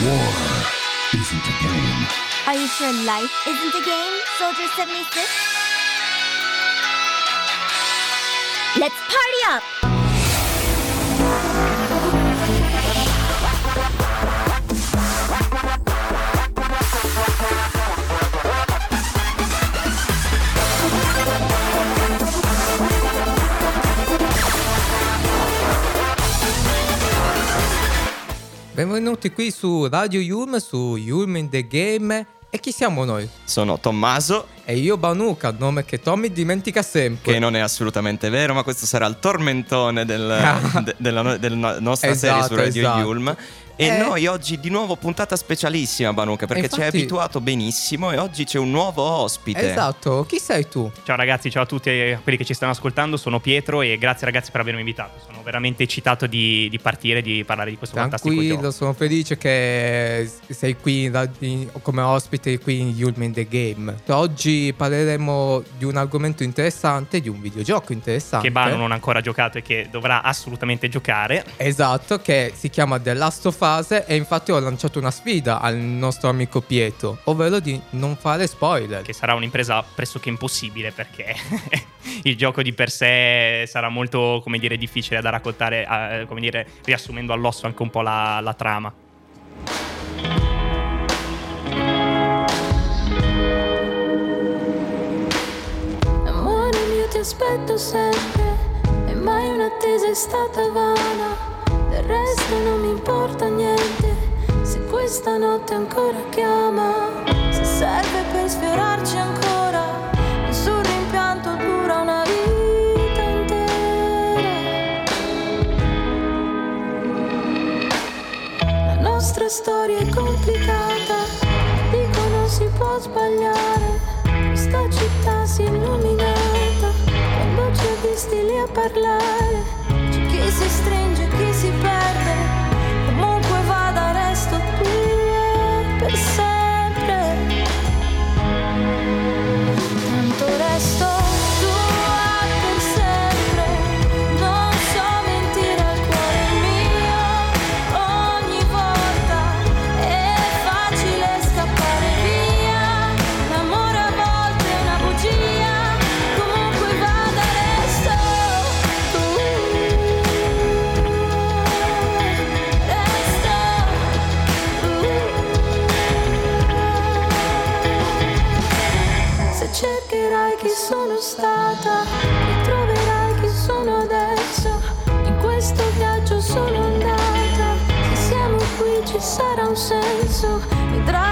War isn't a game. Are you sure life isn't a game, Soldier 76? Let's party up! Benvenuti qui su Radio Yulm, su Yulm in the Game. E chi siamo noi? Sono Tommaso, E io Banuka, nome che Tommy dimentica sempre. che non è assolutamente vero, ma questo sarà il tormentone del- de- della, della nostra serie Esatto, su Radio esatto. Yulm. E Eh. noi oggi di nuovo puntata specialissima, Banuka, perché ci hai infatti- abituato benissimo e oggi c'è un nuovo ospite. Esatto, chi sei tu? Ciao ragazzi, ciao a tutti e a quelli che ci stanno ascoltando, sono Pietro e grazie ragazzi per avermi invitato. Sono veramente eccitato di, di partire di parlare di questo fantastico Tranquillo, gioco. sono felice che sei qui ra- in- come ospite qui in Yulm in the Game. Oggi parleremo di un argomento interessante, di un videogioco interessante. Che Bano non ha ancora giocato e che dovrà assolutamente giocare. Esatto, che si chiama The Last of Us e infatti ho lanciato una sfida al nostro amico Pietro, ovvero di non fare spoiler. Che sarà un'impresa pressoché impossibile perché il gioco di per sé sarà molto, come dire, difficile da raccontare, eh, come dire, riassumendo all'osso anche un po' la, la trama. Amore mio ti aspetto sempre e mai un'attesa è stata vana Del resto non mi importa niente se questa notte ancora chiama. Se serve per sfiorarci ancora Nessun rimpianto dura una vita intera. La nostra storia è complicata Dicono si può sbagliare. Questa città si è illuminata Quando ci ha visti lì a parlare. C'è chi si stringe, perde Comunque vada resto qui per sempre. Tanto resto senso Vedrai che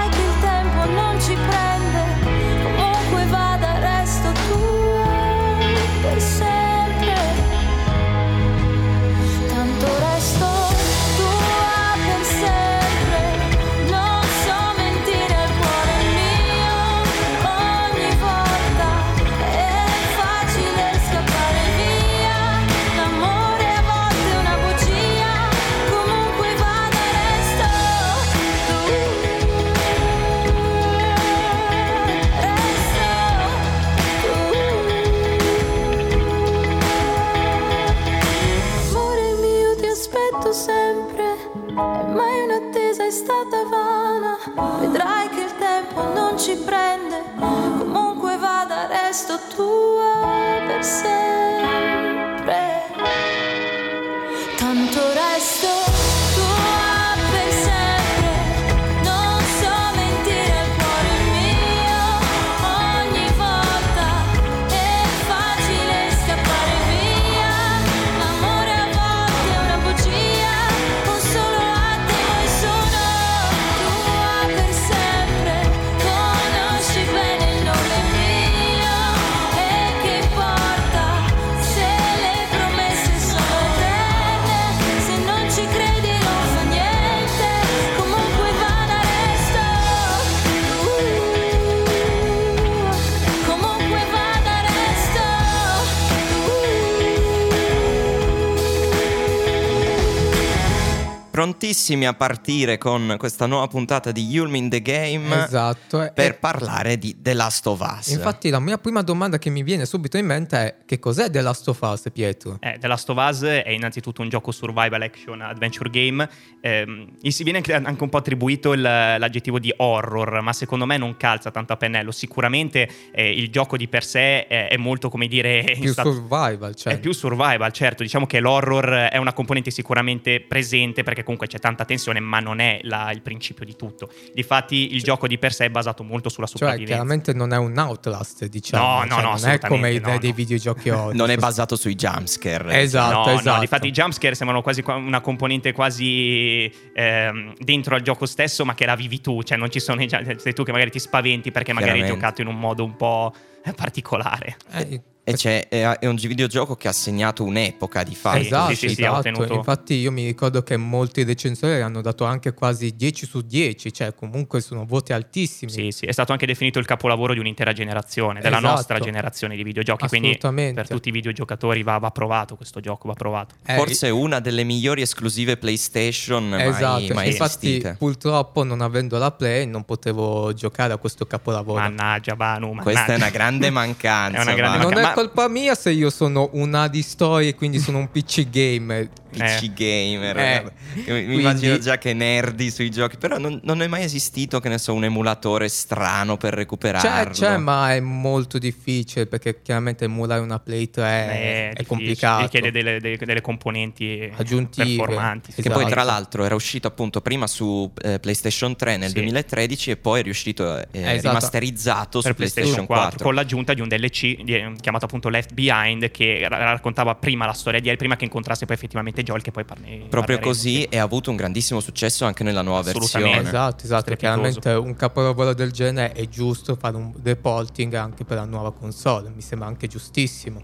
prontissimi a partire con questa nuova puntata di Yulmin the Game Esatto. e- per e- parlare di The Last of Us. Infatti la mia prima domanda che mi viene subito in mente è che cos'è The Last of Us, Pietro? Eh, The Last of Us è innanzitutto un gioco survival action adventure game. Ehm, gli si viene anche un po' attribuito il- l'aggettivo di horror, ma secondo me non calza tanto a pennello. Sicuramente eh, il gioco di per sé è, è molto, come dire, Più stato- survival, cioè. È più survival, certo. Diciamo che l'horror è una componente sicuramente presente perché comunque c'è tanta tensione, ma non è la- il principio di tutto. Difatti, il gioco di per sé è basato molto sulla Cioè, sopravvivenza. chiaramente non è un Outlast, diciamo. No, no, Cioè, no, Non è come no, dei, no. videogiochi oggi. non è basato sui jumpscare. Esatto, no, esatto. no, difatti i jumpscare sembrano quasi qua- una componente quasi ehm, dentro al gioco stesso, ma che la vivi tu, cioè non ci sono i jump- sei tu che magari ti spaventi perché magari hai giocato in un modo un po' particolare. Eh, E c'è, è, è un videogioco che ha segnato un'epoca di fatto. esatto, sì, sì, esatto. Infatti io mi ricordo che molti recensori hanno dato anche quasi 10 su 10, cioè comunque sono voti altissimi. Sì, sì, è stato anche definito il capolavoro di un'intera generazione, della Esatto. nostra generazione di videogiochi, quindi Assolutamente. per tutti i videogiocatori va, va provato questo gioco, va provato. Eh, Forse una delle migliori esclusive PlayStation mai, Esatto, mai infatti esistite. purtroppo non avendo la Play non potevo giocare a questo capolavoro. Mannaggia, Banu, mannaggia. Questa è una grande mancanza. È una grande va. È colpa mia se io sono una di storie, quindi sono un PC gamer. PC Eh. gamer. Eh. Mi quindi- immagino già che nerdi sui giochi. Però non, non è mai esistito, che ne so, un emulatore strano per recuperarlo. C'è, c'è, ma è molto difficile perché chiaramente emulare una Play 3 è, è difficile, complicato. Richiede delle, delle- delle componenti Aggiuntive. performanti. Che Esatto. poi, tra l'altro, era uscito appunto prima su eh, PlayStation 3 nel Sì. 2013 e poi è riuscito eh, Esatto. rimasterizzato per su PlayStation 4. con l'aggiunta di un DLC di- eh, chiamato appunto Left Behind che ra- raccontava prima la storia di El prima che incontrasse poi effettivamente Joel che poi parne- Proprio così sì. e ha avuto un grandissimo successo anche nella nuova versione. Esatto, esatto. Strepitoso. Chiaramente un capolavoro del genere è giusto fare un reporting anche per la nuova console. Mi sembra anche giustissimo.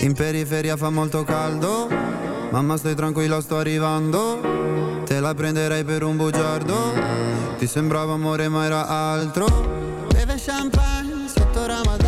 In periferia fa molto caldo, mamma stai tranquilla sto arrivando, te la prenderei per un bugiardo, ti sembrava amore ma era altro. Beve champagne sotto Ramadan,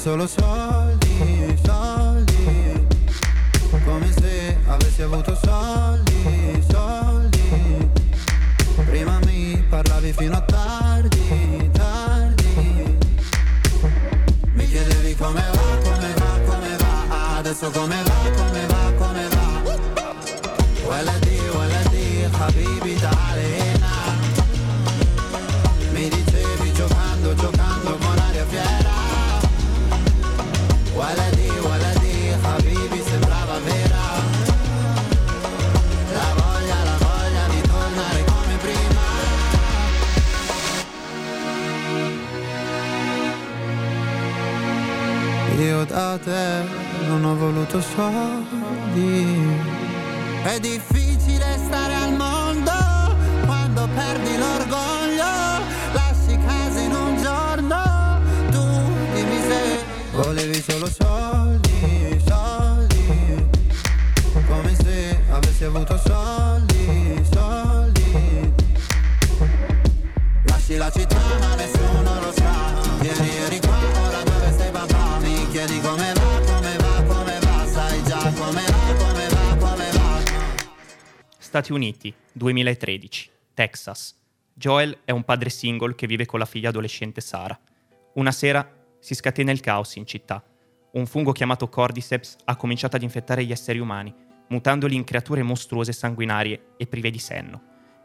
Solo soldi, soldi. Come se avessi avuto soldi, soldi. Prima mi parlavi fino a tardi, tardi. Mi chiedevi come va, come va, come va Adesso come va, te non ho voluto soldi. È difficile stare al mondo quando perdi l'orgoglio. Lasci casa in un giorno. Tu dimmi se volevi solo soldi, soldi Come se avessi avuto soldi, Stati Uniti, 2013, Texas. Joel è un padre single che vive con la figlia adolescente Sara. Una sera si scatena il caos in città. Un fungo chiamato Cordyceps ha cominciato ad infettare gli esseri umani, mutandoli in creature mostruose sanguinarie e prive di senno.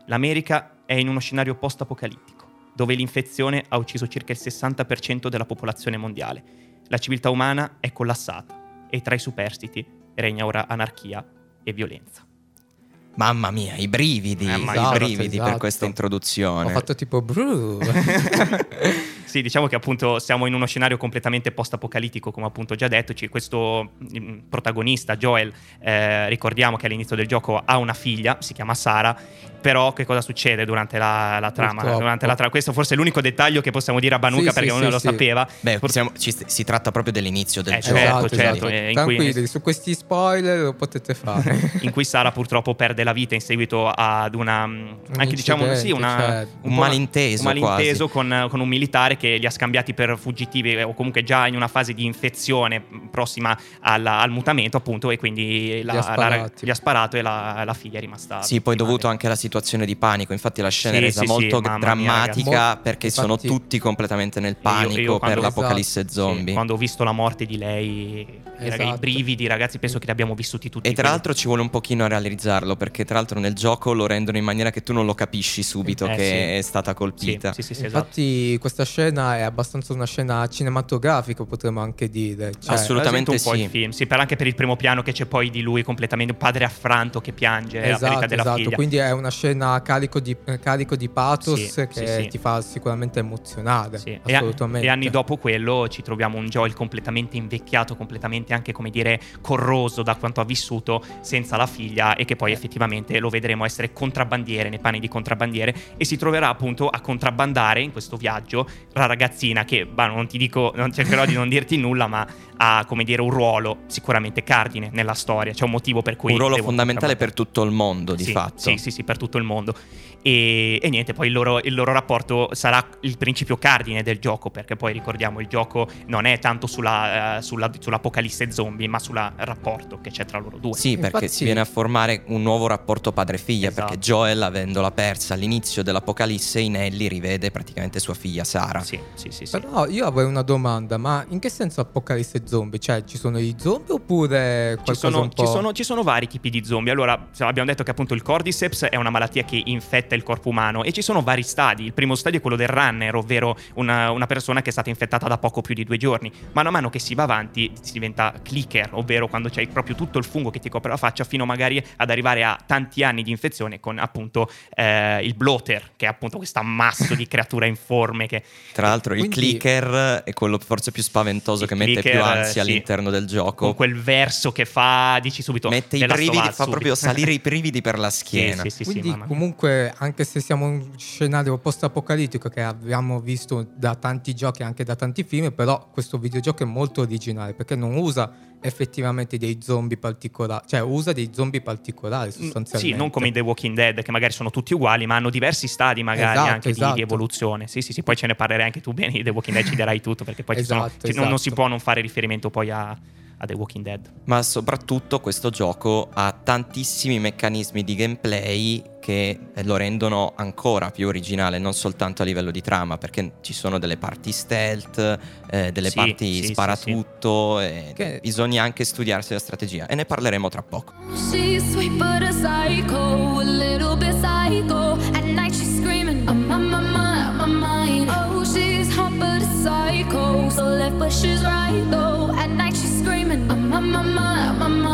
L'America è in uno scenario post-apocalittico, dove l'infezione ha ucciso circa il 60% della popolazione mondiale. La civiltà umana è collassata e tra i superstiti regna ora anarchia e violenza. Mamma mia, i brividi, Mamma i brividi Esatto. per questa introduzione. Ho fatto tipo bru. Sì, diciamo che appunto siamo in uno scenario completamente post-apocalittico, come appunto già detto. Ci- Questo mm, protagonista, Joel, eh, ricordiamo che all'inizio del gioco ha una figlia, si chiama Sara, però che cosa succede durante la, la trama? Durante la tra- Questo forse è l'unico dettaglio che possiamo dire a Banuka Sì, perché sì, uno sì, lo sì. sapeva. Beh, Pur- siamo- ci- si tratta proprio dell'inizio del Eh, gioco. certo, esatto, certo, esatto. eh, in cui- Tranquilli, su questi spoiler lo potete fare. in cui Sara purtroppo perde la vita in seguito ad una mm, anche diciamo sì, una- cioè, po' un una- malinteso un malinteso con, con un militare che li ha scambiati per fuggitivi eh, o comunque già in una fase di infezione mh, prossima alla- al mutamento appunto e quindi la- ha la- gli ha sparato e la, la figlia è rimasta Sì, poi dovuto anche alla situazione di panico. Infatti, la scena Sì, è resa sì, sì, molto mia, drammatica ragazzi. perché Infatti- sono tutti completamente nel Io- panico io per quando- l'apocalisse Esatto, zombie. Sì, quando ho visto la morte di lei, i rag- i Esatto. brividi, ragazzi, penso che li abbiamo vissuti tutti. E tra l'altro ci vuole un pochino a realizzarlo perché tra l'altro nel gioco lo rendono in maniera che tu non lo capisci subito Eh, che sì. è stata sì, colpita. sì, sì, sì, esatto. Infatti, questa scena è abbastanza una scena cinematografica, potremmo anche dire. Cioè, Assolutamente un po' sì. il film, sì, per anche per il primo piano che c'è poi di lui completamente un padre affranto che piange la Esatto, perdita della esatto. figlia. Quindi è una scena carico di, eh, carico di pathos Sì, che sì, sì. ti fa sicuramente emozionare. Sì, e Assolutamente. E, anni dopo quello ci troviamo un Joel completamente invecchiato, completamente anche, come dire, corroso da quanto ha vissuto senza la figlia e che poi effettivamente lo vedremo essere contrabbandiere nei panni di contrabbandiere e si troverà appunto a contrabbandare in questo viaggio la ragazzina che, bah, non ti dico, non cercherò di non dirti nulla, ma ha, come dire, un ruolo sicuramente cardine nella storia. C'è un motivo per cui... un ruolo fondamentale per tutto il mondo, di sì, fatto. Sì, sì, sì, per tutto il mondo. E, e niente, poi il loro, il loro rapporto sarà il principio cardine del gioco, perché poi ricordiamo il gioco non è tanto sulla, eh, sulla- sull'apocalisse zombie, ma sul rapporto che c'è tra loro due. Sì, perché Infatti- si viene a formare un nuovo rapporto padre-figlia, Esatto. perché Joel, avendola persa all'inizio dell'Apocalisse in Ellie, rivede praticamente sua figlia Sara. Sì, sì, sì. sì. Però io avrei una domanda, ma in che senso apocalisse zombie? Cioè, ci sono i zombie oppure Ci sono, ci sono- ci sono vari tipi di zombie. Allora, abbiamo detto che appunto il Cordyceps è una malattia che infetta il corpo umano e ci sono vari stadi. Il primo stadio è quello del runner, ovvero una, una persona che è stata infettata da poco più di due giorni. Mano a mano che si va avanti si diventa clicker, ovvero quando c'hai proprio tutto il fungo che ti copre la faccia, fino magari ad arrivare a tanti anni di infezione con appunto eh, il bloater, che è appunto questo ammasso di creatura informe che Tra l'altro, il Quindi- clicker è quello forse più spaventoso Il che mette più ansia sì. all'interno del gioco. con quel verso che fa, dici subito, Mette i brividi, fa subito. proprio salire i brividi per la schiena. Sì, sì, Quindi comunque anche se siamo in un scenario post-apocalittico che abbiamo visto da tanti giochi e anche da tanti film, però questo videogioco è molto originale perché non usa effettivamente dei zombie particolari, cioè usa dei zombie particolari Mm, sostanzialmente. Sì, non come in The Walking Dead, che magari sono tutti uguali, ma hanno diversi stadi magari Esatto, anche di- esatto. di, evoluzione. Sì, sì, sì, poi ce ne parlerai anche tu bene di The Walking Dead, ci darai tutto, perché poi ci sono- Esatto, ci- non, non si esatto. può non fare riferimento poi a, a The Walking Dead. Ma soprattutto questo gioco ha tantissimi meccanismi di gameplay che lo rendono ancora più originale, non soltanto a livello di trama, perché ci sono delle parti stealth, eh, delle Sì, parti sì, sparatutto, e Che- bisogna anche studiarsi la strategia e ne parleremo tra poco. She's sweet but a psycho, a little bit psycho. At night she's screaming, I'm on my mind, my mind. Oh, she's hot but a psycho, so left but she's right though. At night she's screaming, I'm on my mind, my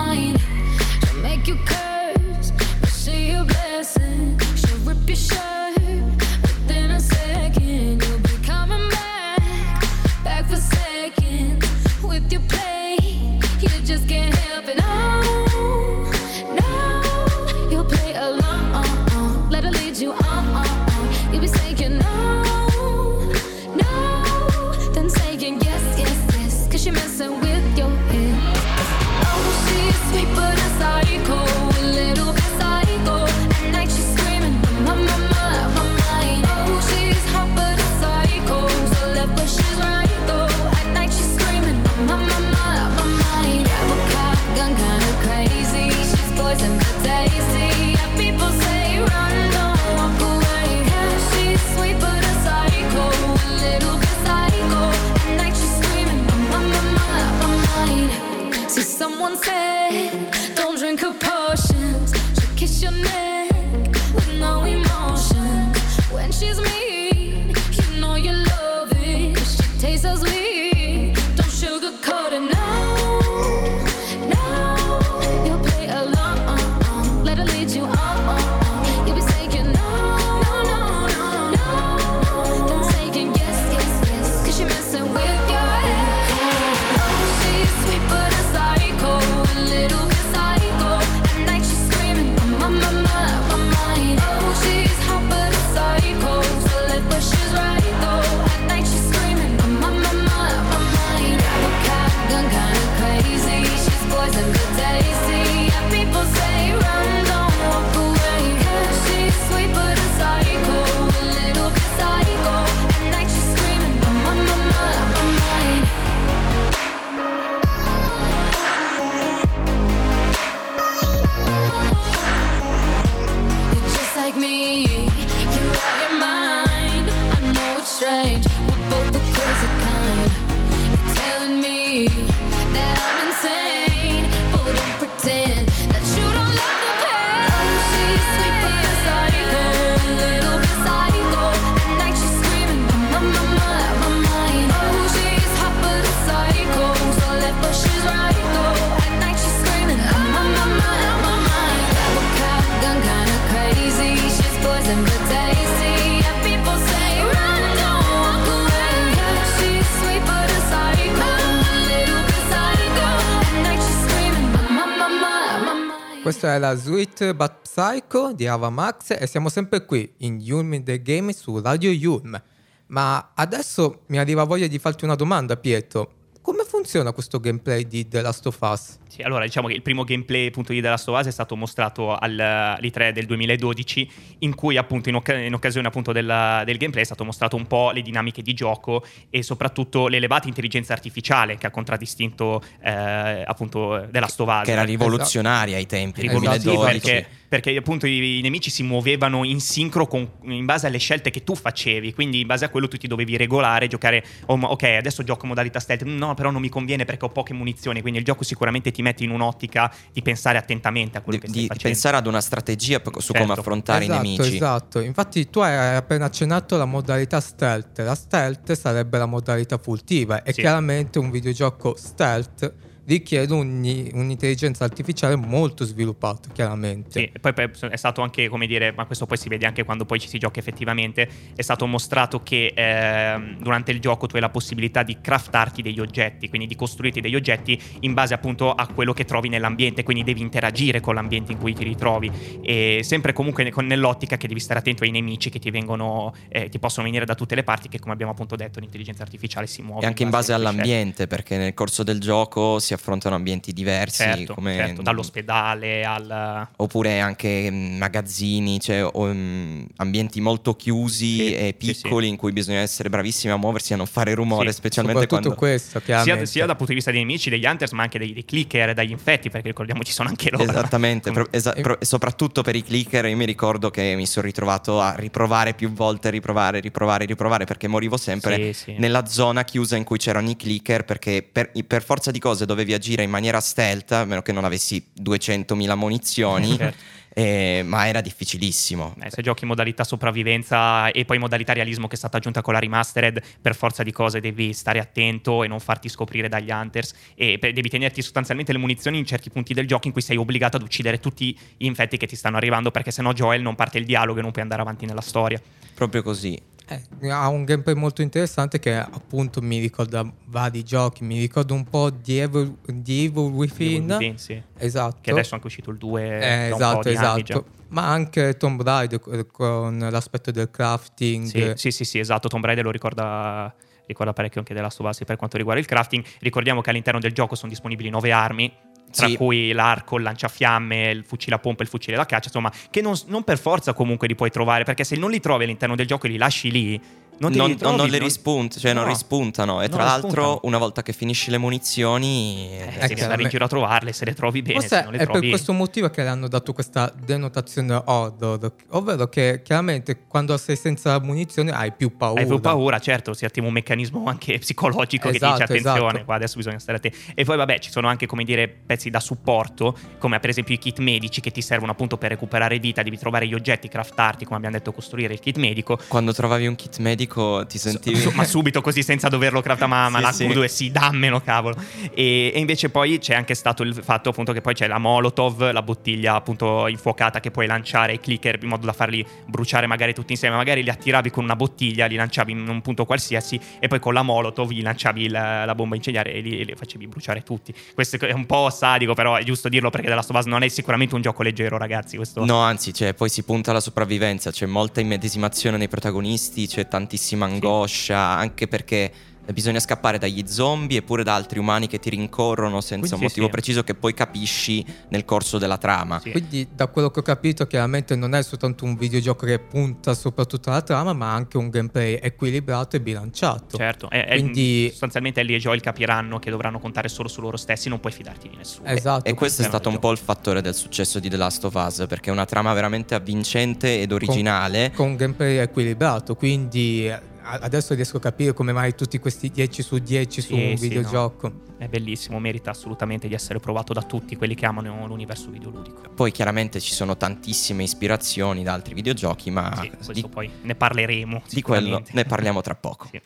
È la Sweet But Psycho di Ava Max e siamo sempre qui in Yulm the Game su Radio Yulm. Ma adesso mi arriva voglia di farti una domanda, Pietro. Come funziona questo gameplay di The Last of Us? Sì, allora diciamo che il primo gameplay appunto di The Last of Us è stato mostrato al, all'E3 del 2012 in cui appunto in, occa- in occasione appunto della- del gameplay è stato mostrato un po' le dinamiche di gioco e soprattutto l'elevata intelligenza artificiale che ha contraddistinto eh, appunto The Last of Us. Che era rivoluzionaria ai tempi, 2012. perché, perché appunto i, i nemici si muovevano in sincro con- in base alle scelte che tu facevi, quindi in base a quello tu ti dovevi regolare, giocare, oh, ok adesso gioco modalità stealth, no però non mi conviene perché ho poche munizioni, quindi il gioco sicuramente ti mette in un'ottica di pensare attentamente a quello Di, che stai di facendo. pensare ad una strategia su Certo. come affrontare esatto, i nemici. Esatto, infatti tu hai appena accennato la modalità stealth. La stealth sarebbe la modalità furtiva e Sì. chiaramente un videogioco stealth richiede un- un'intelligenza artificiale molto sviluppata, chiaramente. Sì, poi, è stato anche, come dire, ma questo poi si vede anche quando poi ci si gioca effettivamente, è stato mostrato che ehm, durante il gioco tu hai la possibilità di craftarti degli oggetti, quindi di costruirti degli oggetti in base appunto a quello che trovi nell'ambiente, quindi devi interagire con l'ambiente in cui ti ritrovi e sempre comunque nell'ottica che devi stare attento ai nemici che ti vengono, eh, ti possono venire da tutte le parti, che come abbiamo appunto detto l'intelligenza artificiale si muove. E anche in base tue scelte. all'ambiente, perché nel corso del gioco si affrontano ambienti diversi, Certo, come certo, dall'ospedale al... oppure anche mm, magazzini, cioè mm, ambienti molto chiusi Sì, e sì, sì. piccoli in cui bisogna essere bravissimi a muoversi e a non fare rumore, Sì, specialmente quando questo, sia, sia dal punto di vista dei nemici, degli hunters, ma anche dei, dei clicker e dagli infetti, perché ricordiamo ci sono anche loro. Esattamente, Come- pro- esa- pro- soprattutto per i clicker io mi ricordo che mi sono ritrovato a riprovare più volte, riprovare, riprovare, riprovare perché morivo sempre Sì, sì. nella zona chiusa in cui c'erano i clicker perché per, per forza di cose dovevi agire in maniera stealth, a meno che non avessi 200.000 munizioni, Certo. eh, ma era difficilissimo. Eh, se giochi in modalità sopravvivenza e poi modalità realismo che è stata aggiunta con la remastered, per forza di cose devi stare attento e non farti scoprire dagli hunters e devi tenerti sostanzialmente le munizioni in certi punti del gioco in cui sei obbligato ad uccidere tutti gli infetti che ti stanno arrivando perché sennò Joel non parte il dialogo e non puoi andare avanti nella storia. Proprio così. Eh, ha un gameplay molto interessante che appunto mi ricorda vari giochi, mi ricorda un po' di Evil, di Evil Within. Within, sì. Esatto. Che adesso è anche uscito il 2 Eh, esatto, esatto. Ma anche Tomb Raider eh, con l'aspetto del crafting. Sì, sì, sì, sì, esatto. Tomb Raider lo ricorda, ricorda parecchio anche della Us per quanto riguarda il crafting. Ricordiamo che all'interno del gioco sono disponibili nove armi, tra Sì. cui l'arco, il lanciafiamme, il fucile a pompa il fucile da caccia, insomma, che non, non per forza comunque li puoi trovare, perché se non li trovi all'interno del gioco e li lasci lì, non non, ritrovi, non le non- rispunta, cioè non No. rispuntano. E Non tra l'altro, una volta che finisci le munizioni, Eh, eh, devi chiaro. andare in giro a trovarle, se le trovi bene, Forse se non le è trovi... per questo motivo che le hanno dato questa denotazione horror, ovvero che chiaramente quando sei senza munizioni hai più paura. Hai più paura, certo, si attiva un meccanismo anche psicologico che ti Esatto, dice attenzione, esatto. qua adesso bisogna stare attenti. E poi vabbè, ci sono anche, come dire, pezzi da supporto, come per esempio i kit medici che ti servono appunto per recuperare vita, devi trovare gli oggetti, craftarti, come abbiamo detto, costruire il kit medico. quando trovavi un kit medico ti sentivi... Su- ma subito così senza doverlo craftare, ma, ma Sì, la sì. Q2 sì, dammelo, cavolo. E, e invece poi c'è anche stato il fatto appunto che poi c'è la Molotov, la bottiglia appunto infuocata che puoi lanciare ai clicker in modo da farli bruciare magari tutti insieme. Magari li attiravi con una bottiglia, li lanciavi in un punto qualsiasi e poi con la Molotov gli lanciavi la, la bomba incendiaria e li, e li facevi bruciare tutti. Questo è un po' sadico, però è giusto dirlo perché The Last of Us non è sicuramente un gioco leggero, ragazzi. Questo... No, anzi, cioè, poi si punta alla sopravvivenza, c'è molta immedesimazione nei protagonisti, c'è tantissima angoscia, anche perché bisogna scappare dagli zombie e pure da altri umani che ti rincorrono senza Quindi un motivo sì. preciso che poi capisci nel corso della trama. Sì. Quindi da quello che ho capito chiaramente non è soltanto un videogioco che punta soprattutto alla trama, ma anche un gameplay equilibrato e bilanciato. Certo, è- è- Quindi- sostanzialmente Ellie e Joel capiranno che dovranno contare solo su loro stessi, non puoi fidarti di nessuno. Esatto. E questo è stato un po' il fattore del successo di The Last of Us, perché è una trama veramente avvincente ed originale. con un gameplay equilibrato, quindi eh, adesso riesco a capire come mai tutti questi 10 su 10 su Sì, un sì, videogioco. È bellissimo, merita assolutamente di essere provato da tutti quelli che amano l'universo videoludico. Poi chiaramente ci sono tantissime ispirazioni da altri videogiochi, ma sì, questo di, poi ne parleremo. di quello ne parliamo tra poco. Sì.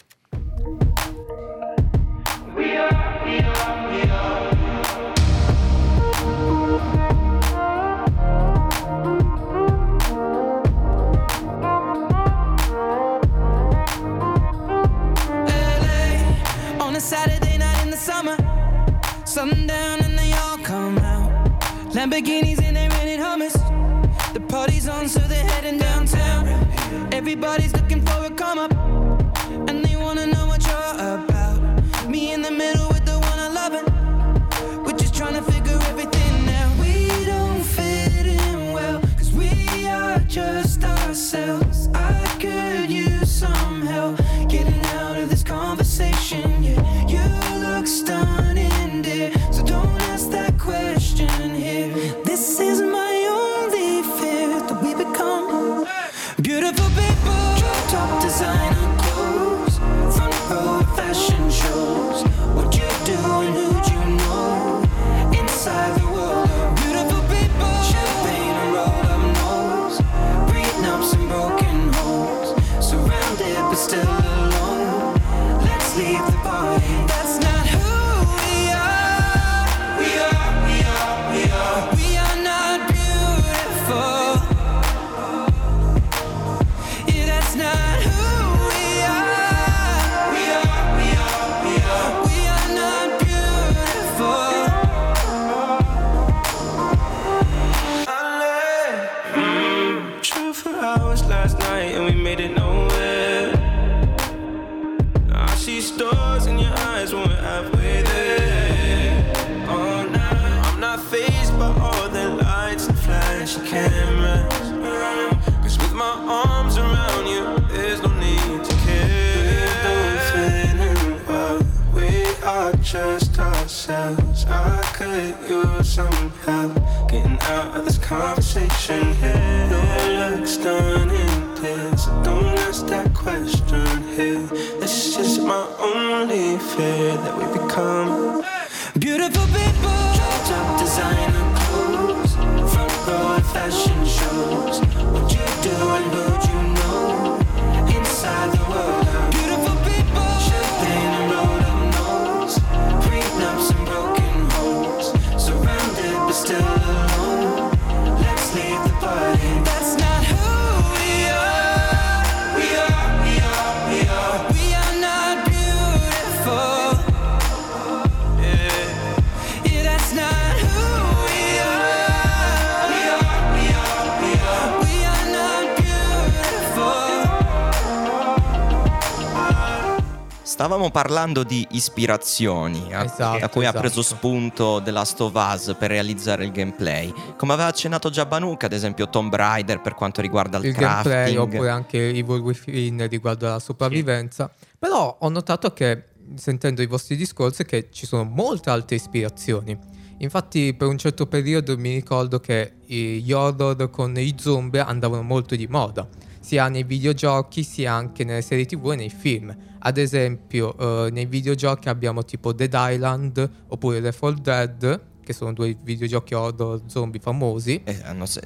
LA Sundown and they all come out. Lamborghinis and they rented hummus. The party's on, so they're heading downtown. Everybody's looking for a come up, and they wanna know what you're about. Me in the middle with the one I love it. We're just trying to figure everything out. We don't fit in well, cause we are just ourselves. I could use some help getting out of this conversation. Yeah, you look stunning, beautiful conversation here. No looks done in this. Don't ask that question here. This is my only fear that we become stavamo parlando di ispirazioni a, Esatto, a cui ha preso esatto. spunto The Last of Us per realizzare il gameplay. Come aveva accennato già Banuka, ad esempio Tomb Raider per quanto riguarda il, il gameplay crafting. oppure anche Evil Within riguardo alla sopravvivenza. Però ho notato che, sentendo i vostri discorsi, che ci sono molte altre ispirazioni. Infatti per un certo periodo mi ricordo che i- gli horror con i zombie andavano molto di moda, sia nei videogiochi sia anche nelle serie tv e nei film. Ad esempio eh, nei videogiochi abbiamo tipo Dead Island oppure Left 4 Dead, che sono due videogiochi horror zombie famosi. Eh,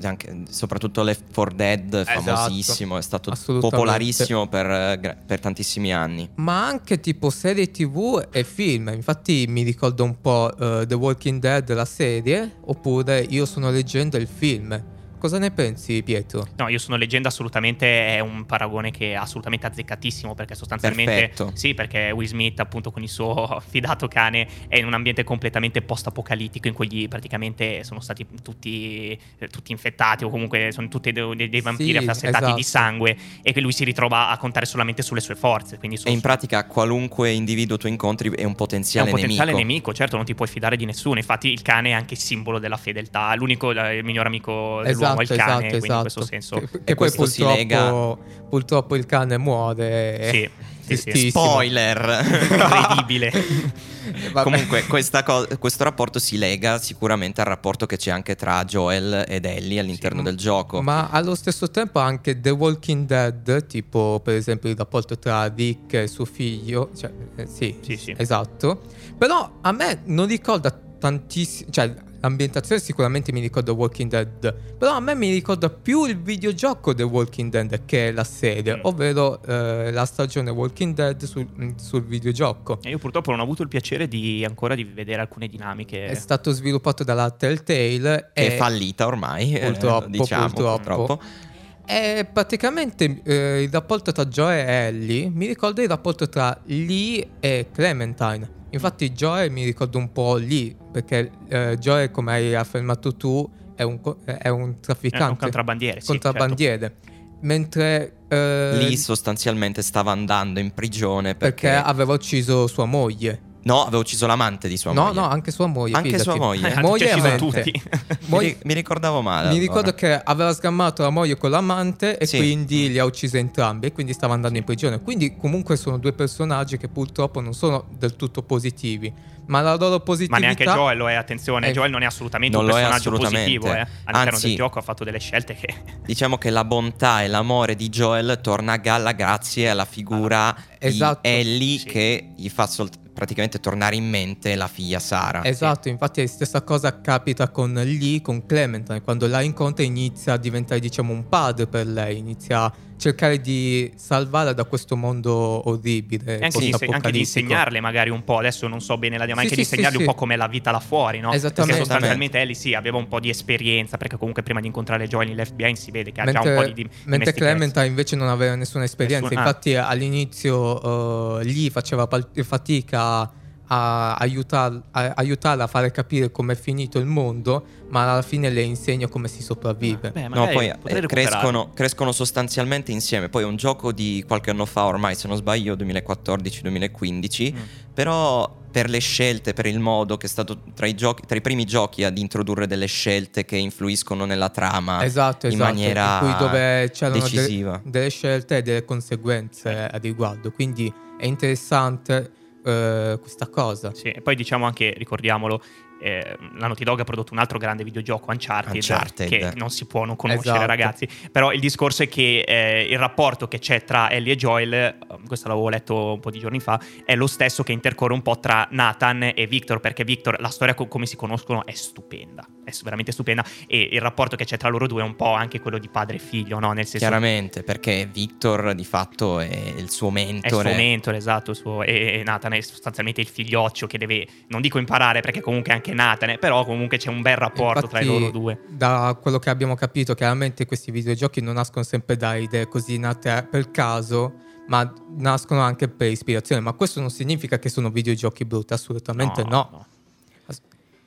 anche- soprattutto Left 4 Dead, Esatto. famosissimo, è stato popolarissimo per, per tantissimi anni. Ma anche tipo serie tv e film. Infatti mi ricordo un po' eh, The Walking Dead, la serie, oppure Io sono leggenda, il film. Cosa ne pensi, Pietro? No, io sono leggenda assolutamente è un paragone che è assolutamente azzeccatissimo perché sostanzialmente Perfetto. sì, perché Will Smith appunto con il suo fidato cane è in un ambiente completamente post-apocalittico in cui praticamente sono stati tutti, eh, tutti infettati o comunque sono tutti dei, dei- vampiri Sì, affassettati esatto. di sangue e che lui si ritrova a contare solamente sulle sue forze, quindi su- E in pratica qualunque individuo tu incontri è un è potenziale, un potenziale nemico. nemico. certo, non ti puoi fidare di nessuno. Infatti, il cane è anche simbolo della fedeltà. L'unico, eh, il miglior amico dell'uomo è il cane. quindi in questo senso, Che, che E poi purtroppo, lega- purtroppo il cane muore. sì, sì, sì. Spoiler! incredibile. Comunque, questa co- questo rapporto si lega sicuramente al rapporto che c'è anche tra Joel ed Ellie all'interno Sì, del gioco. Ma allo stesso tempo anche The Walking Dead, tipo per esempio il rapporto tra Rick e suo figlio, cioè, eh, sì, Sì, sì. esatto. Però a me non ricorda tantissimo, cioè l'ambientazione sicuramente mi ricorda Walking Dead, però a me mi ricorda più il videogioco The Walking Dead che la serie, Mm. ovvero eh, la stagione Walking Dead sul, mm, sul videogioco. E io purtroppo non ho avuto il piacere di ancora di vedere alcune dinamiche. È stato sviluppato dalla Telltale che e è fallita ormai, eh, Purtroppo, diciamo, purtroppo. purtroppo. È praticamente eh, il rapporto tra Joe e Ellie mi ricorda il rapporto tra Lee e Clementine. Infatti Joe mi ricorda un po' Lee, perché eh, Joe, come hai affermato tu, è un, co- è un Eh, un trafficante, contrabbandiere. sì, certo. contrabbandiere. Mentre eh, Lì sostanzialmente stava andando in prigione perché perché... aveva ucciso sua moglie. No, aveva ucciso l'amante di sua no, moglie. no, anche sua moglie. Anche fidati. sua moglie? Eh, moglie ci sono amante. tutti. Mi, Moglie- mi ricordavo male. Mi allora. ricordo che aveva sgammato la moglie con l'amante e Sì. quindi li ha uccisi entrambi e quindi stava andando in prigione. Quindi comunque sono due personaggi che purtroppo non sono del tutto positivi, ma la loro Ma positività neanche Joel lo è, attenzione. Eh, Joel non è assolutamente non un lo è personaggio assolutamente. positivo. Eh. All'interno Anzi- del gioco ha fatto delle scelte che. Diciamo che la bontà e l'amore di Joel torna a galla grazie alla figura Esatto. di Ellie Sì. che gli fa sol- praticamente tornare in mente la figlia Sara. Esatto, infatti la stessa cosa capita con Lee, con Clementine, quando la incontra inizia a diventare diciamo un padre per lei, inizia a cercare di salvarla da questo mondo orribile. E anche, di, inse- anche di insegnarle magari un po', adesso non so bene la ma Sì, anche sì, di sì, insegnargli sì. un po' com'è la vita là fuori, no? Esattamente. Perché sostanzialmente Ellie sì, aveva un po' di esperienza, perché comunque prima di incontrare Joel in FBI si vede che ha già un po' di, di mentre. Clementine invece non aveva nessuna esperienza. Nessun- ah. Infatti, all'inizio eh, lì faceva fatica a, aiutar- a- aiutarla a fare capire com'è finito il mondo, ma alla fine le insegna come si sopravvive. Beh, No, poi eh, crescono, crescono sostanzialmente insieme. Poi è un gioco di qualche anno fa, ormai se non sbaglio, 2014-2015. Mm. Però per le scelte, per il modo che è stato tra i, giochi, tra i primi giochi ad introdurre delle scelte che influiscono nella trama Esatto, in esatto. maniera in cui dove c'erano decisiva. delle scelte e delle conseguenze a riguardo. Quindi è interessante eh, questa cosa. Sì, e poi diciamo anche, ricordiamolo, eh, la Naughty Dog ha prodotto un altro grande videogioco, Uncharted, Uncharted. che non si può non conoscere, Esatto. ragazzi. Però il discorso è che eh, il rapporto che c'è tra Ellie e Joel, eh, questo l'avevo letto un po' di giorni fa, è lo stesso che intercorre un po' tra Nathan e Victor, perché Victor, la storia co- come si conoscono è stupenda, è veramente stupenda, e il rapporto che c'è tra loro due è un po' anche quello di padre e figlio, no? Nel senso Chiaramente, perché Victor di fatto è il suo è il mentore. suo mentore, esatto, il suo- e Nathan è sostanzialmente il figlioccio che deve, non dico imparare perché comunque anche Nathan, è, però comunque c'è un bel rapporto tra i Infatti, loro due. Da quello che abbiamo capito, chiaramente questi videogiochi non nascono sempre da idee così nate per caso, ma nascono anche per ispirazione. Ma questo non significa che sono videogiochi brutti, assolutamente no.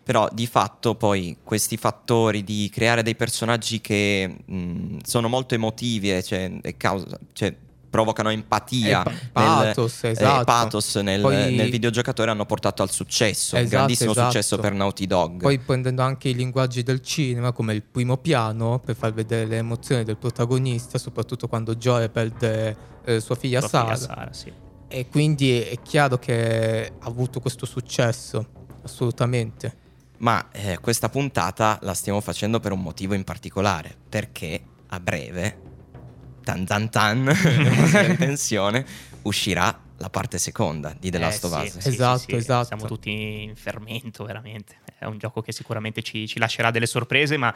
Però di fatto poi questi fattori di creare dei personaggi che mh, sono molto emotivi e, cioè, e causa- cioè, provocano empatia, Eh, pa- nel- pathos, eh, esatto. pathos nel, Poi- nel videogiocatore hanno portato al successo, un Esatto, grandissimo esatto. successo per Naughty Dog. Poi prendendo anche i linguaggi del cinema, come il primo piano, per far vedere le emozioni del protagonista, soprattutto quando Joe perde eh, sua figlia Sua Sara. figlia Sara, sì. E quindi è chiaro che ha avuto questo successo, assolutamente. Ma eh, questa puntata la stiamo facendo per un motivo in particolare, perché a breve, tan tan tan, in tensione, uscirà la parte seconda di The Eh, Last of sì, Us. sì, sì, Esatto, sì, esatto. Siamo tutti in fermento, veramente. È un gioco che sicuramente ci, ci lascerà delle sorprese, ma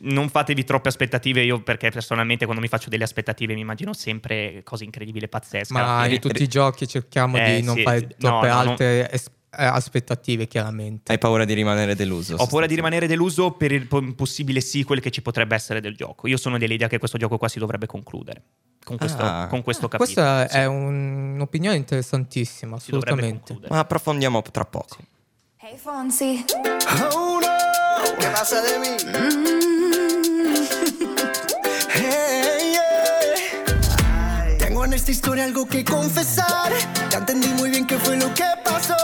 non fatevi troppe aspettative. Io, perché personalmente, quando mi faccio delle aspettative, mi immagino sempre cose incredibili e pazzesche. Ma in tutti i giochi cerchiamo Eh, di non sì, fare no, troppe no, no. altre es- eh, aspettative, chiaramente. Hai paura di rimanere deluso? Ho paura di rimanere deluso per il po- possibile sequel che ci potrebbe essere del gioco. Io sono dell'idea che questo gioco qua si dovrebbe concludere. Con questo, Ah. con questo capitolo. Questa Sì, è un- un'opinione interessantissima, assolutamente. Ma approfondiamo tra poco. Hey Fonzie. Oh no, ¿qué pasa de mí? Hey, esta historia algo que confesar. Ya entendí muy bien qué fue lo que pasó.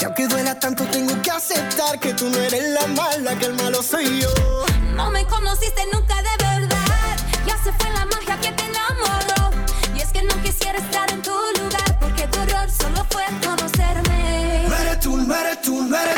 Y aunque duela tanto, tengo que aceptar que tú no eres la mala, que el malo soy yo. No me conociste nunca de verdad. Ya se fue la magia que te enamoró. Y es que no quisiera estar en tu lugar. Porque tu error solo fue conocerme. No eres tú, no eres tú, no eres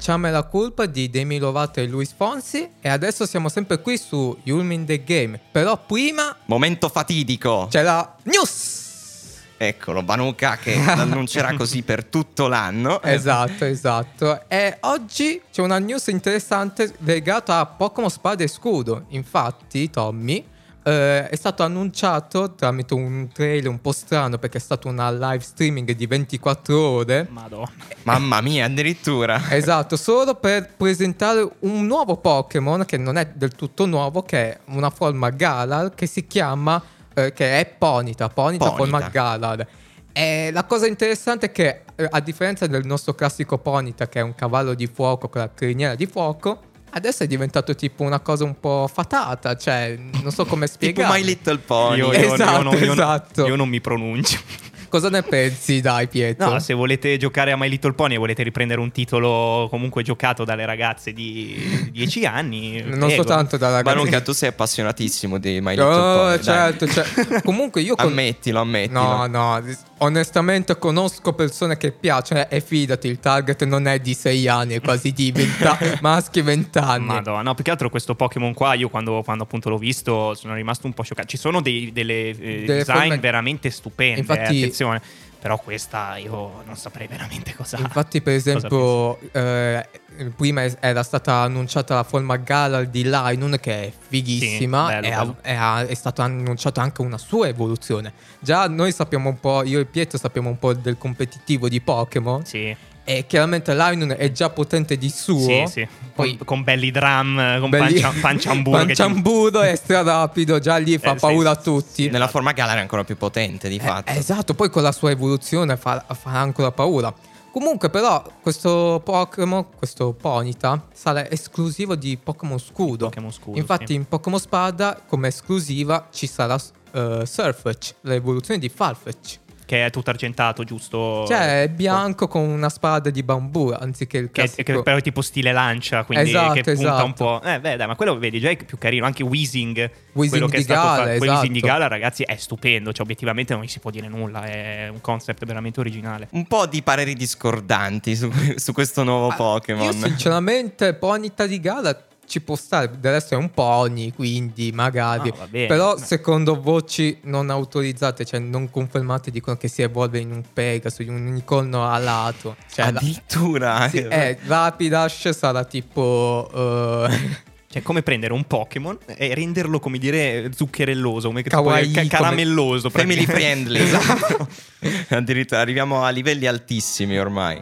Ecciame la colpa di Demi Lovato e Luis Fonsi e adesso siamo sempre qui su Yulmin the Game. Però prima Momento fatidico. c'è la news. Eccolo, Banuka che l'annuncerà così per tutto l'anno. Esatto, esatto. E oggi c'è una news interessante legata a Pokémon Spada e Scudo. Infatti, Tommy eh, è stato annunciato tramite un trailer un po' strano perché è stato una live streaming di 24 ore. Madonna. Mamma mia, addirittura. Esatto, solo per presentare un nuovo Pokémon che non è del tutto nuovo, che è una forma Galar che si chiama, eh, che è Ponita, Ponita, Ponyta. forma Galar. E la cosa interessante è che, eh, a differenza del nostro classico Ponita, che è un cavallo di fuoco con la criniera di fuoco, adesso è diventato tipo una cosa un po' fatata, cioè non so come Tipo spiegare. My Little Pony. Io, io- Esatto, io non, esatto. io non mi pronuncio. Cosa ne pensi, dai, Pietro? No, se volete giocare a My Little Pony e volete riprendere un titolo comunque giocato dalle ragazze di 10 anni, non prego. soltanto da Ma ragazzi. non che tu sei appassionatissimo di My Little Oh, Pony. certo, certo. Comunque io con- Ammettilo, ammettilo. No, no, onestamente conosco persone che piacciono e fidati, il target non è di 6 anni, è quasi di 20 anni, maschi 20 anni. Madonna, no, più che altro questo Pokémon qua, io quando, quando appunto l'ho visto sono rimasto un po' scioccato. Ci sono dei, delle, eh, Delle design forme- veramente stupende, Infatti- eh, attenzione. Però questa io non saprei veramente cosa Infatti, per esempio, eh, prima era stata annunciata la forma Galar di Lynun, che è fighissima, Sì, bello, e, ha- bello. ha- è stata annunciata anche una sua evoluzione. Già noi sappiamo un po', io e Pietro sappiamo un po' del competitivo di Pokémon, Sì, e chiaramente Lynun è già potente di suo. sì, sì. Poi- con, con belli drum, con Belli- pancia, panciamburo. Panciamburo è strapido, già lì fa Eh, sì, paura sì, a tutti. Nella forma Galar è ancora più potente, di Eh, fatto. esatto, poi con la sua evoluzione fa, fa ancora paura. Comunque, però, questo Pokémon, questo Ponita, sarà esclusivo di Pokémon Scudo. Pokémon Scudo, Infatti, sì. in Pokémon Spada, come esclusiva, ci sarà eh, Surfetch, l'evoluzione di Farfetch. Che è tutto argentato, giusto? Cioè, è bianco con una spada di bambù, anziché il Che, classico... che però è tipo stile lancia, quindi Esatto, che punta esatto. un po'. Eh, beh, dai, ma quello vedi già è più carino. Anche Weezing, Weezing quello che è di stato Gala, fatto. quel esatto. Weezing di Gala, ragazzi, è stupendo. Cioè, obiettivamente non gli si può dire nulla. È un concept veramente originale. Un po' di pareri discordanti su, su questo nuovo Ah, Pokémon. Io sinceramente Ponita di gara ci può stare, del resto è un pony, quindi magari. Bene. Però secondo voci non autorizzate, cioè non confermate, dicono che si evolve in un Pegasus, in un unicorno alato. Cioè, la- Addirittura. sì, eh, Rapidash sarà tipo... eh, Cioè, come prendere un Pokémon e renderlo, come dire, zuccherelloso, come che Kawaii, tipo, ca- come- caramelloso. Family friendly. esatto. Addirittura arriviamo a livelli altissimi ormai.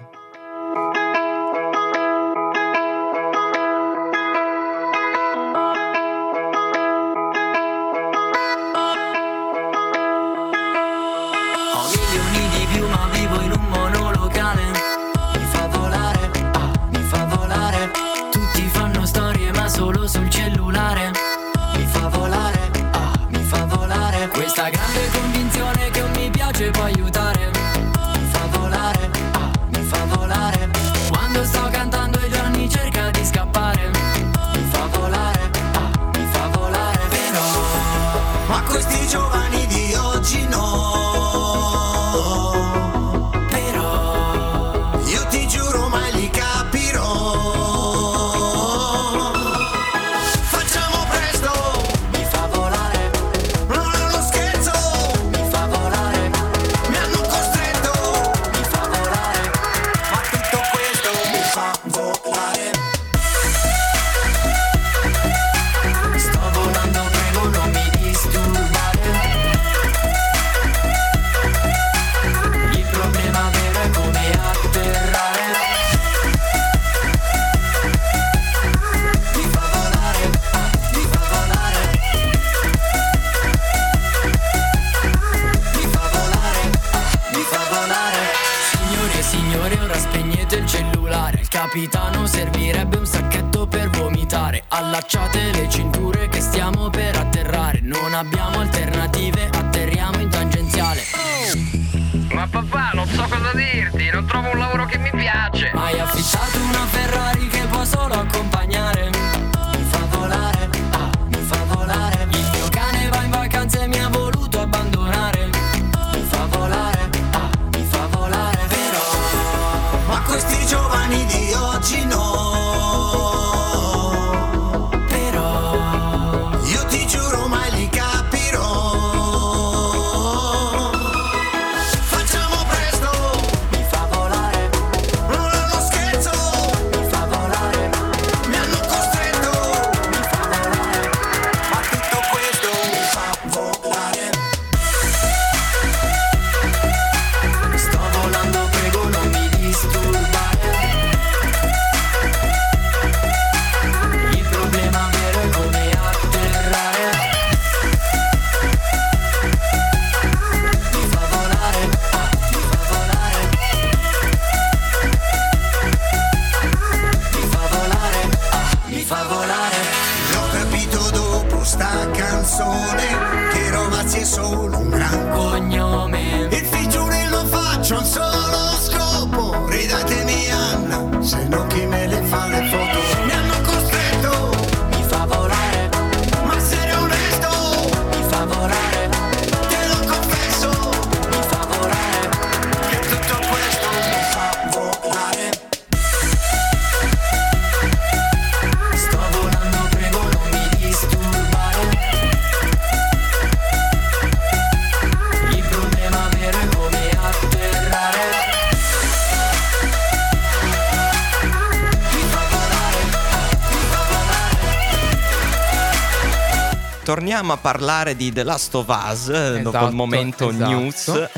Torniamo a parlare di The Last of Us eh, dopo Esatto, il momento esatto. news.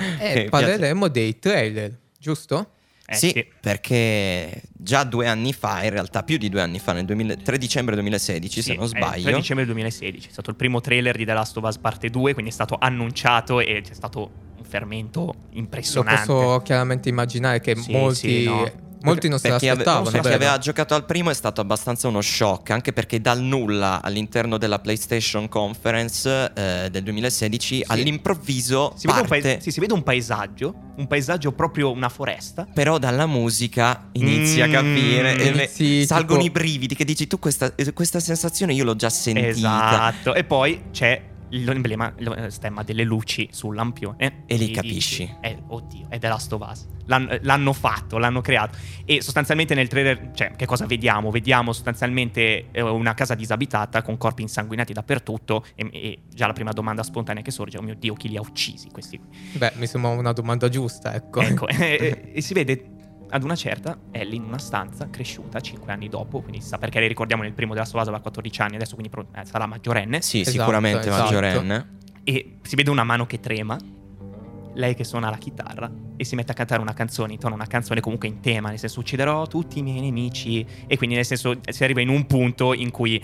E parleremo dei trailer, giusto? Eh, sì, sì. perché già due anni fa, in realtà più di due anni fa, nel 2000 3 dicembre 2016 se Sì, non è sbaglio, 3 dicembre 2016 è stato il primo trailer di The Last of Us parte 2, quindi è stato annunciato e c'è stato un fermento Lo impressionante. posso chiaramente immaginare che Sì, molti, sì, no. Molti non se chi, ave- l'aspettavano. per chi aveva giocato al primo è stato abbastanza uno shock, anche perché dal nulla all'interno della PlayStation Conference eh, del 2016 all'improvviso Si vede, un parte, paes- sì, si vede un paesaggio, un paesaggio proprio una foresta. però dalla musica inizi a Mm, capire e le- inizi, salgono tipo- i brividi che dici tu questa, questa sensazione io l'ho già sentita. Esatto. E poi c'è l'emblema, lo stemma delle luci sul lampione. E lì dici, capisci. eh, oddio, è The Last of Us. L'hanno, l'hanno fatto, l'hanno creato. E sostanzialmente nel trailer, cioè, che cosa vediamo? Vediamo sostanzialmente eh, una casa disabitata con corpi insanguinati dappertutto. E, e già la prima domanda spontanea che sorge: oh mio dio, chi li ha uccisi questi qui? Beh, mi sembra una domanda giusta, ecco. Ecco, e, e si vede ad una certa Ellie in una stanza cresciuta 5 anni dopo, quindi si sa perché le ricordiamo nel primo della sua aveva 14 anni, adesso quindi eh, sarà maggiorenne. Sì, Esatto, sicuramente esatto. maggiorenne. E si vede una mano che trema, lei che suona la chitarra e si mette a cantare una canzone, intona una canzone comunque in tema, nel senso ucciderò tutti i miei nemici e quindi nel senso si arriva in un punto in cui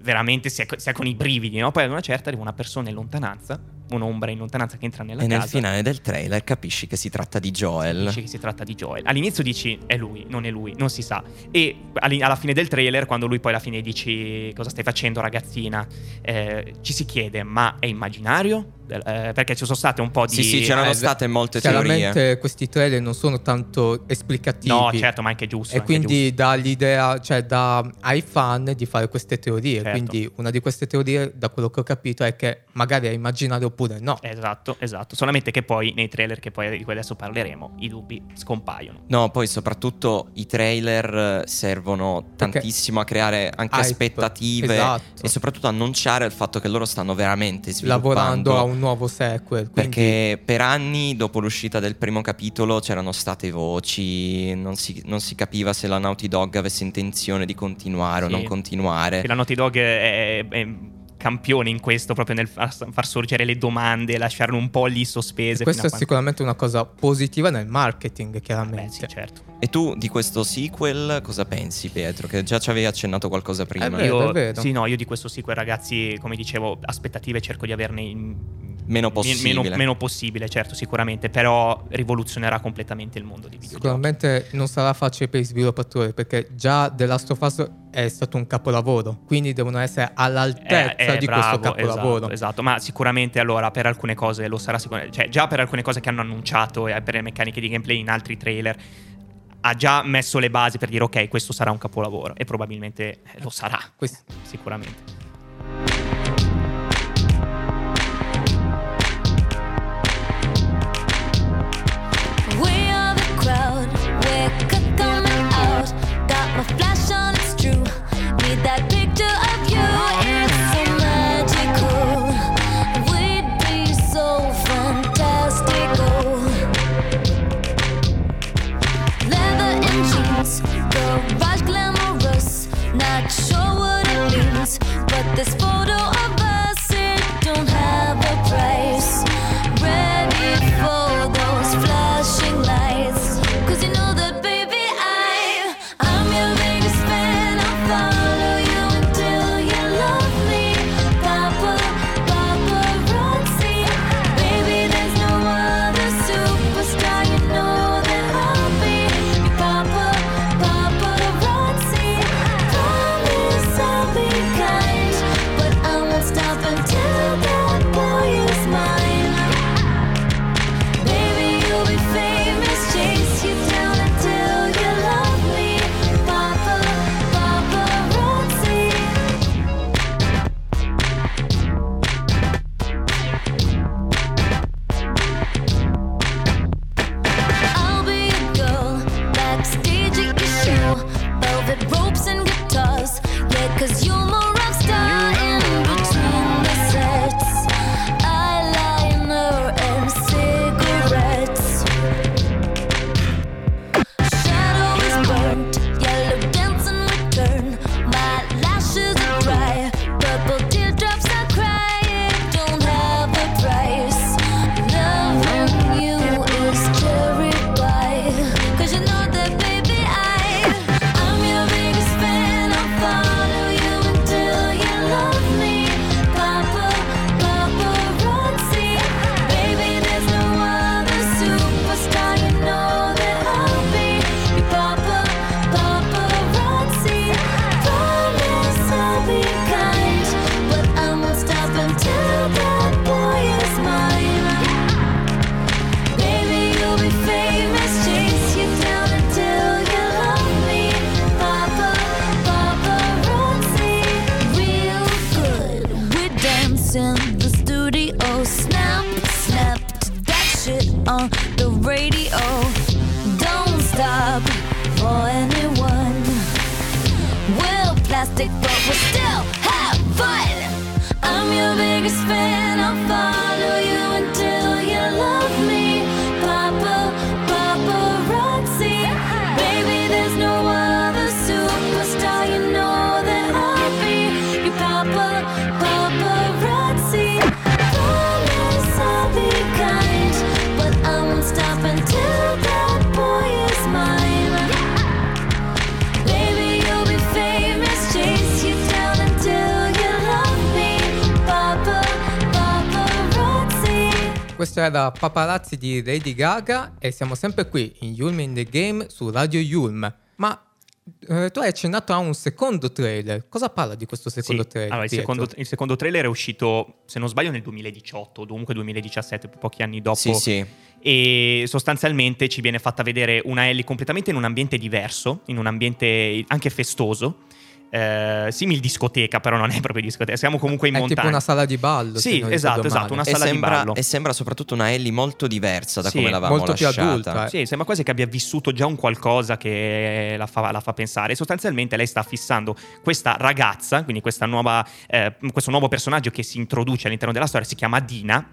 veramente si è, si è con i brividi, no? Poi ad una certa arriva una persona in lontananza, un'ombra in lontananza che entra nella E casa. nel finale del trailer capisci che si tratta di Joel. Dici che si tratta di Joel. All'inizio dici è lui, non è lui, non si sa. E alla fine del trailer, quando lui poi alla fine dici cosa stai facendo ragazzina, eh, ci si chiede ma è immaginario? Eh, perché ci sono state un po' di... Sì, sì, c'erano Eh, state molte teorie. Chiaramente questi trailer non sono tanto esplicativi. No, certo, ma anche giusto. E anche quindi dà l'idea, cioè dà ai fan di fare queste teorie. Certo. Quindi una di queste teorie, da quello che ho capito, è che magari è immaginario oppure no. giusto. Esatto, esatto. Solamente che poi nei trailer che poi di cui adesso parleremo, i dubbi scompaiono. No, poi soprattutto i trailer eh, servono Perché- tantissimo a creare anche Hype, aspettative esatto. e soprattutto annunciare il fatto che loro stanno veramente sviluppando. Lavorando a un nuovo sequel. Quindi Perché per anni dopo l'uscita del primo capitolo c'erano state voci, non si, non si capiva se la Naughty Dog avesse intenzione di continuare Sì. o non continuare. Che la Naughty Dog è, è campione in questo, proprio nel far, sorgere le domande, lasciarle un po' lì sospese. questa fino è quando- sicuramente una cosa positiva nel marketing, Beh, chiaramente. sì, certo. E tu di questo sequel cosa pensi, Pietro? Che già ci avevi accennato qualcosa prima. Eh beh, Vero, io, è vero. Sì, no, io di questo sequel, ragazzi, come dicevo, aspettative cerco di averne in- Meno me- possibile. Meno, meno possibile, certo, sicuramente. Però rivoluzionerà completamente il mondo di videogiochi. Sicuramente non sarà facile per i sviluppatori perché già The Last of Us è stato un capolavoro, quindi devono essere all'altezza Eh, eh, di bravo, questo capolavoro. Esatto, esatto, ma sicuramente allora per alcune cose lo sarà sicuramente. Cioè, già per alcune cose che hanno annunciato e per le meccaniche di gameplay in altri trailer. Ha già messo le basi per dire ok, questo sarà un capolavoro. E probabilmente eh, lo sarà. Questo- Sicuramente. Era Paparazzi di Lady Gaga e siamo sempre qui in Yulm in the Game su Radio Yulm. Ma eh, tu hai accennato a un secondo trailer. Cosa parla di questo secondo Sì, trailer? allora, il, secondo, il secondo trailer è uscito, se non sbaglio, nel 2018, o comunque 2017, pochi anni dopo. Sì, sì. E sostanzialmente ci viene fatta vedere una Ellie completamente in un ambiente diverso, in un ambiente anche festoso. Eh, simil discoteca, però non è proprio discoteca. Siamo comunque in È montagna. tipo una sala di ballo. Sì, esatto, esatto, una E sala di sembra, ballo. e sembra soprattutto una Ellie molto diversa da Sì, come l'avevamo molto più lasciata. adulta, eh. Sì, sembra quasi che abbia vissuto già un qualcosa che la fa, la fa pensare. Sostanzialmente lei sta fissando questa ragazza, quindi questa nuova, eh, questo nuovo personaggio che si introduce all'interno della storia, si chiama Dina.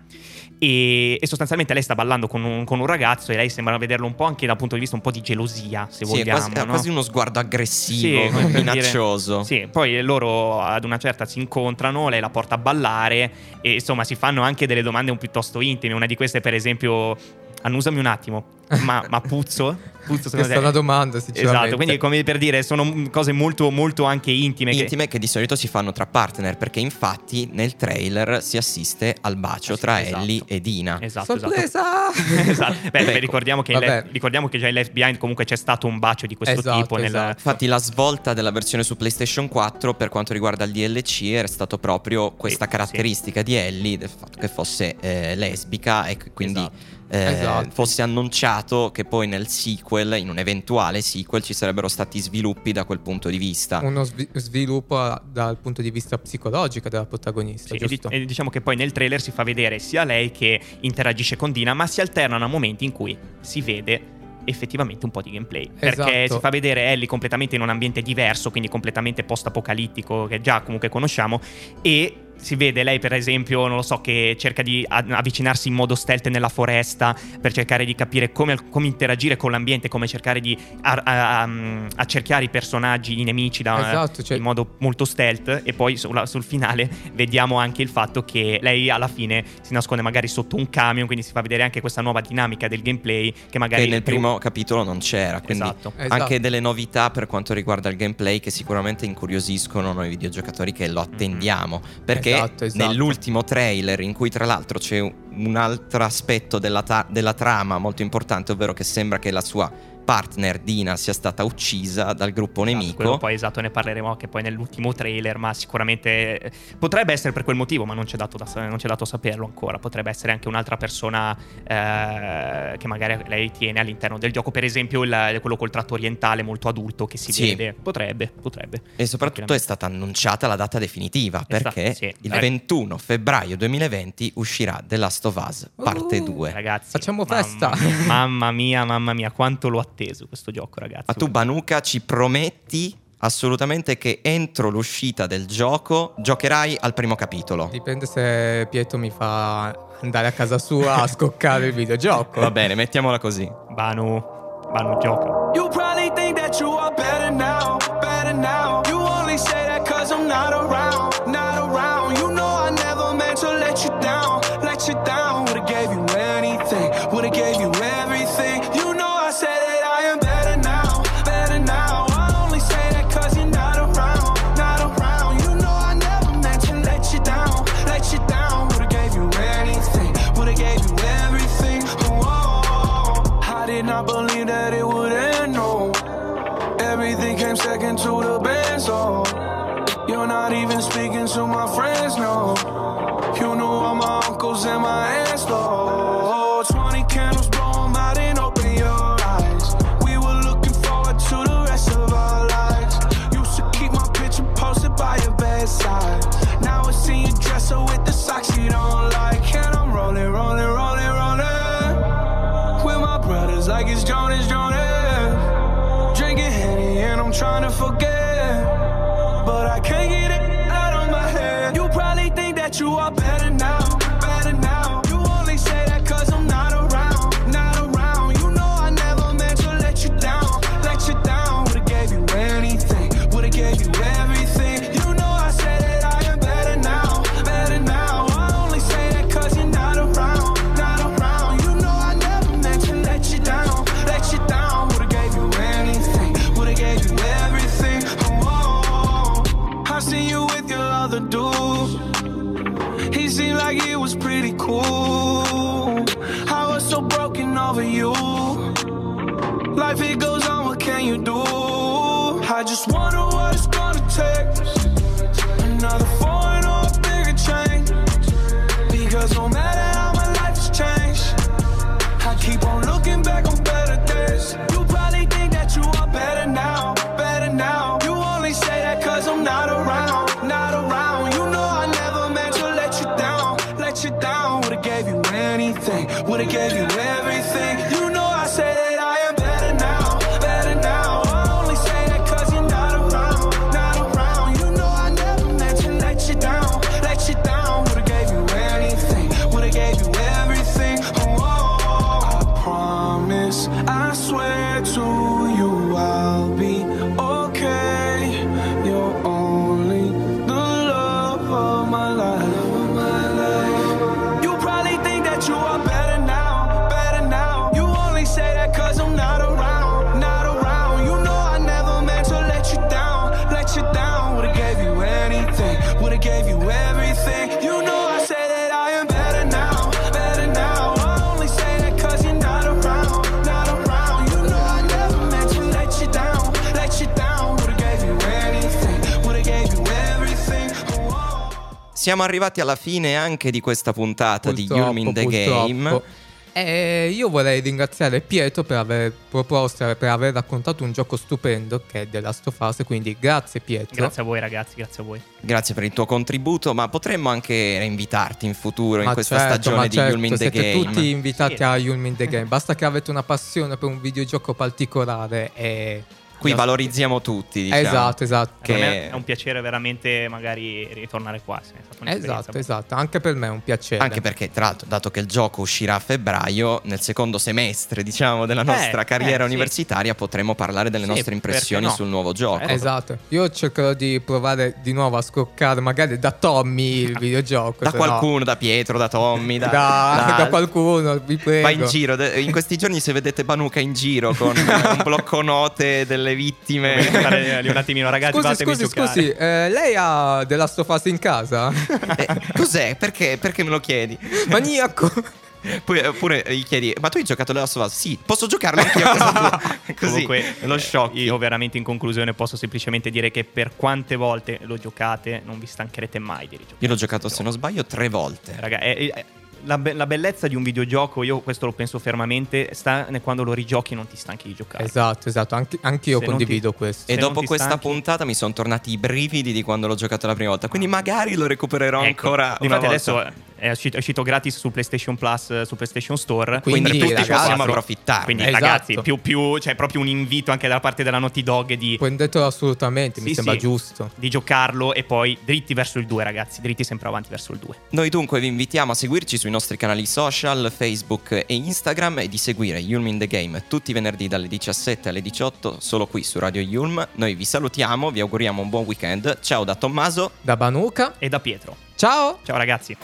E, e sostanzialmente lei sta ballando con un, con un ragazzo e lei sembra vederlo un po' anche dal punto di vista un po' di gelosia, se Sì, è vogliamo. quasi, ha no? quasi uno sguardo aggressivo, Sì, minaccioso. Dire- sì, poi loro ad una certa si incontrano, lei la porta a ballare e insomma si fanno anche delle domande un piuttosto intime. Una di queste, per esempio, annusami un attimo, ma, ma puzzo? Puzzo Questa è una domanda, sinceramente. Esatto, quindi come per dire, sono cose molto, molto anche intime. che- Intime che di solito si fanno tra partner, perché infatti nel trailer si assiste al bacio Ah, sì, tra esatto. Ellie e Dina. Esatto, Sorpresa! esatto. Esatto. Beh, Ecco, beh, ricordiamo, che le- ricordiamo che già in Left Behind comunque c'è stato un bacio di questo Esatto, tipo. nel- esatto. Infatti la svolta della versione su PlayStation 4 per quanto riguarda il DLC era stato proprio questa Sì, caratteristica di Ellie, del fatto che fosse eh, lesbica e che quindi Esatto. Eh, Esatto. fosse annunciato che poi nel sequel, in un eventuale sequel, ci sarebbero stati sviluppi da quel punto di vista. Uno svi- sviluppo a- dal punto di vista psicologico della protagonista, Sì, e, di- giusto? e diciamo che poi nel trailer si fa vedere sia lei che interagisce con Dina, ma si alternano a momenti in cui si vede effettivamente un po' di gameplay. Perché Esatto. si fa vedere Ellie completamente in un ambiente diverso, quindi completamente post-apocalittico, che già comunque conosciamo, e si vede lei, per esempio, non lo so, che cerca di avvicinarsi in modo stealth nella foresta per cercare di capire come, come interagire con l'ambiente, come cercare di a- a- a- accerchiare i personaggi, i nemici da, Esatto, cioè- in modo molto stealth. E poi sulla- sul finale vediamo anche il fatto che lei alla fine si nasconde magari sotto un camion, quindi si fa vedere anche questa nuova dinamica del gameplay che magari Che nel più- primo capitolo non c'era, quindi Esatto. Esatto. anche delle novità per quanto riguarda il gameplay che sicuramente incuriosiscono noi videogiocatori che lo attendiamo. Perché Esatto, esatto. nell'ultimo trailer, in cui tra l'altro c'è un altro aspetto della, ta- della trama molto importante, ovvero che sembra che la sua partner Dina sia stata uccisa dal gruppo Esatto, nemico. quello poi esatto, ne parleremo anche poi nell'ultimo trailer, ma sicuramente eh, potrebbe essere per quel motivo, ma non c'è dato, da, non c'è dato saperlo ancora. Potrebbe essere anche un'altra persona eh, che magari lei tiene all'interno del gioco, per esempio il- quello col tratto orientale molto adulto che si Sì. vede. Potrebbe, potrebbe. E soprattutto è stata annunciata la data definitiva È sta- perché sì, il dai. 21 febbraio 2020 uscirà The Last of Us parte Uh, 2. Ragazzi, Facciamo mamma festa. mia, Mamma mia, mamma mia, quanto l'ho atteso questo gioco, ragazzi. Ma tu, Banuka, ci prometti assolutamente che entro l'uscita del gioco giocherai al primo capitolo. Dipende se Pietro mi fa andare a casa sua a scoccare il videogioco. Va bene, mettiamola così. Banu, Banu gioca. You probably think that you are better now, better now. You only say that cause I'm not around, To my friends. Not around, not around. You know I never meant to let you down, let you down. Would've gave you anything, would've gave you Siamo arrivati alla fine anche di questa puntata di Purtroppo, Yulm in the purtroppo. Game. E io vorrei ringraziare Pietro per aver proposto, per aver raccontato un gioco stupendo che è The Last of Us, quindi grazie Pietro. Grazie a voi ragazzi, grazie a voi. Grazie per il tuo contributo, ma potremmo anche reinvitarti in futuro in Ma questa certo, stagione ma di certo, Yulm in the siete Game. tutti invitati Sì. a Yulm in the Game. Basta che avete una passione per un videogioco particolare e... Qui valorizziamo tutti, diciamo. Esatto, esatto. Che- Per me è un piacere veramente magari ritornare qua. sì, È stata un'esperienza Esatto, esatto. Anche per me è un piacere. Anche perché, tra l'altro, dato che il gioco uscirà a febbraio, nel secondo semestre, diciamo, della nostra Eh, carriera eh, sì. universitaria, potremo parlare delle Sì, nostre impressioni no? sul nuovo gioco. Eh, Esatto. Io cercherò di provare di nuovo a scoccare magari da Tommy il videogioco. Da se no- qualcuno, da Pietro, da Tommy, da, da, da- da qualcuno, vi prego. Va in giro, in questi giorni se vedete Banuca in giro con un blocco note delle vittime. Voglio stare un attimino, ragazzi, Scusi, scusi, giocare. scusi, eh, lei ha della stofasa in casa? Eh, cos'è? Perché? Perché me lo chiedi? Maniaco! Poi, eh, Oppure gli chiedi, ma tu hai giocato Last of Us? Sì, posso giocarlo anch'io a casa? Così, Comunque, lo eh, shock. Io veramente in conclusione posso semplicemente dire che per quante volte lo giocate non vi stancherete mai di rigiocare. Io l'ho giocato, se non sbaglio, tre volte. Raga, è- è- la, be- la bellezza di un videogioco, io questo lo penso fermamente, sta nel quando lo rigiochi e non ti stanchi di giocare. Esatto, esatto, anche, anch'io Se condivido ti- questo. E dopo questa stanchi- puntata mi sono tornati i brividi di quando l'ho giocato la prima volta. Quindi magari lo recupererò Ecco, ancora una Infatti volta. adesso è uscito, è uscito gratis su PlayStation Plus, eh, su PlayStation Store. Quindi, per tutti ragazzi, possiamo approfittarne. Quindi Esatto. ragazzi, più, più, cioè proprio un invito anche da parte della Naughty Dog di, Prendetelo assolutamente, mi Sì, sembra sì. giusto. di giocarlo e poi dritti verso il 2 ragazzi, dritti sempre avanti verso il 2. Noi dunque vi invitiamo a seguirci sui nostri canali social, Facebook e Instagram e di seguire Yulm in the Game tutti i venerdì dalle 17 alle 18 solo qui su Radio Yulm. Noi vi salutiamo, vi auguriamo un buon weekend. Ciao da Tommaso. Da Banuca, E da Pietro. Ciao! Ciao ragazzi!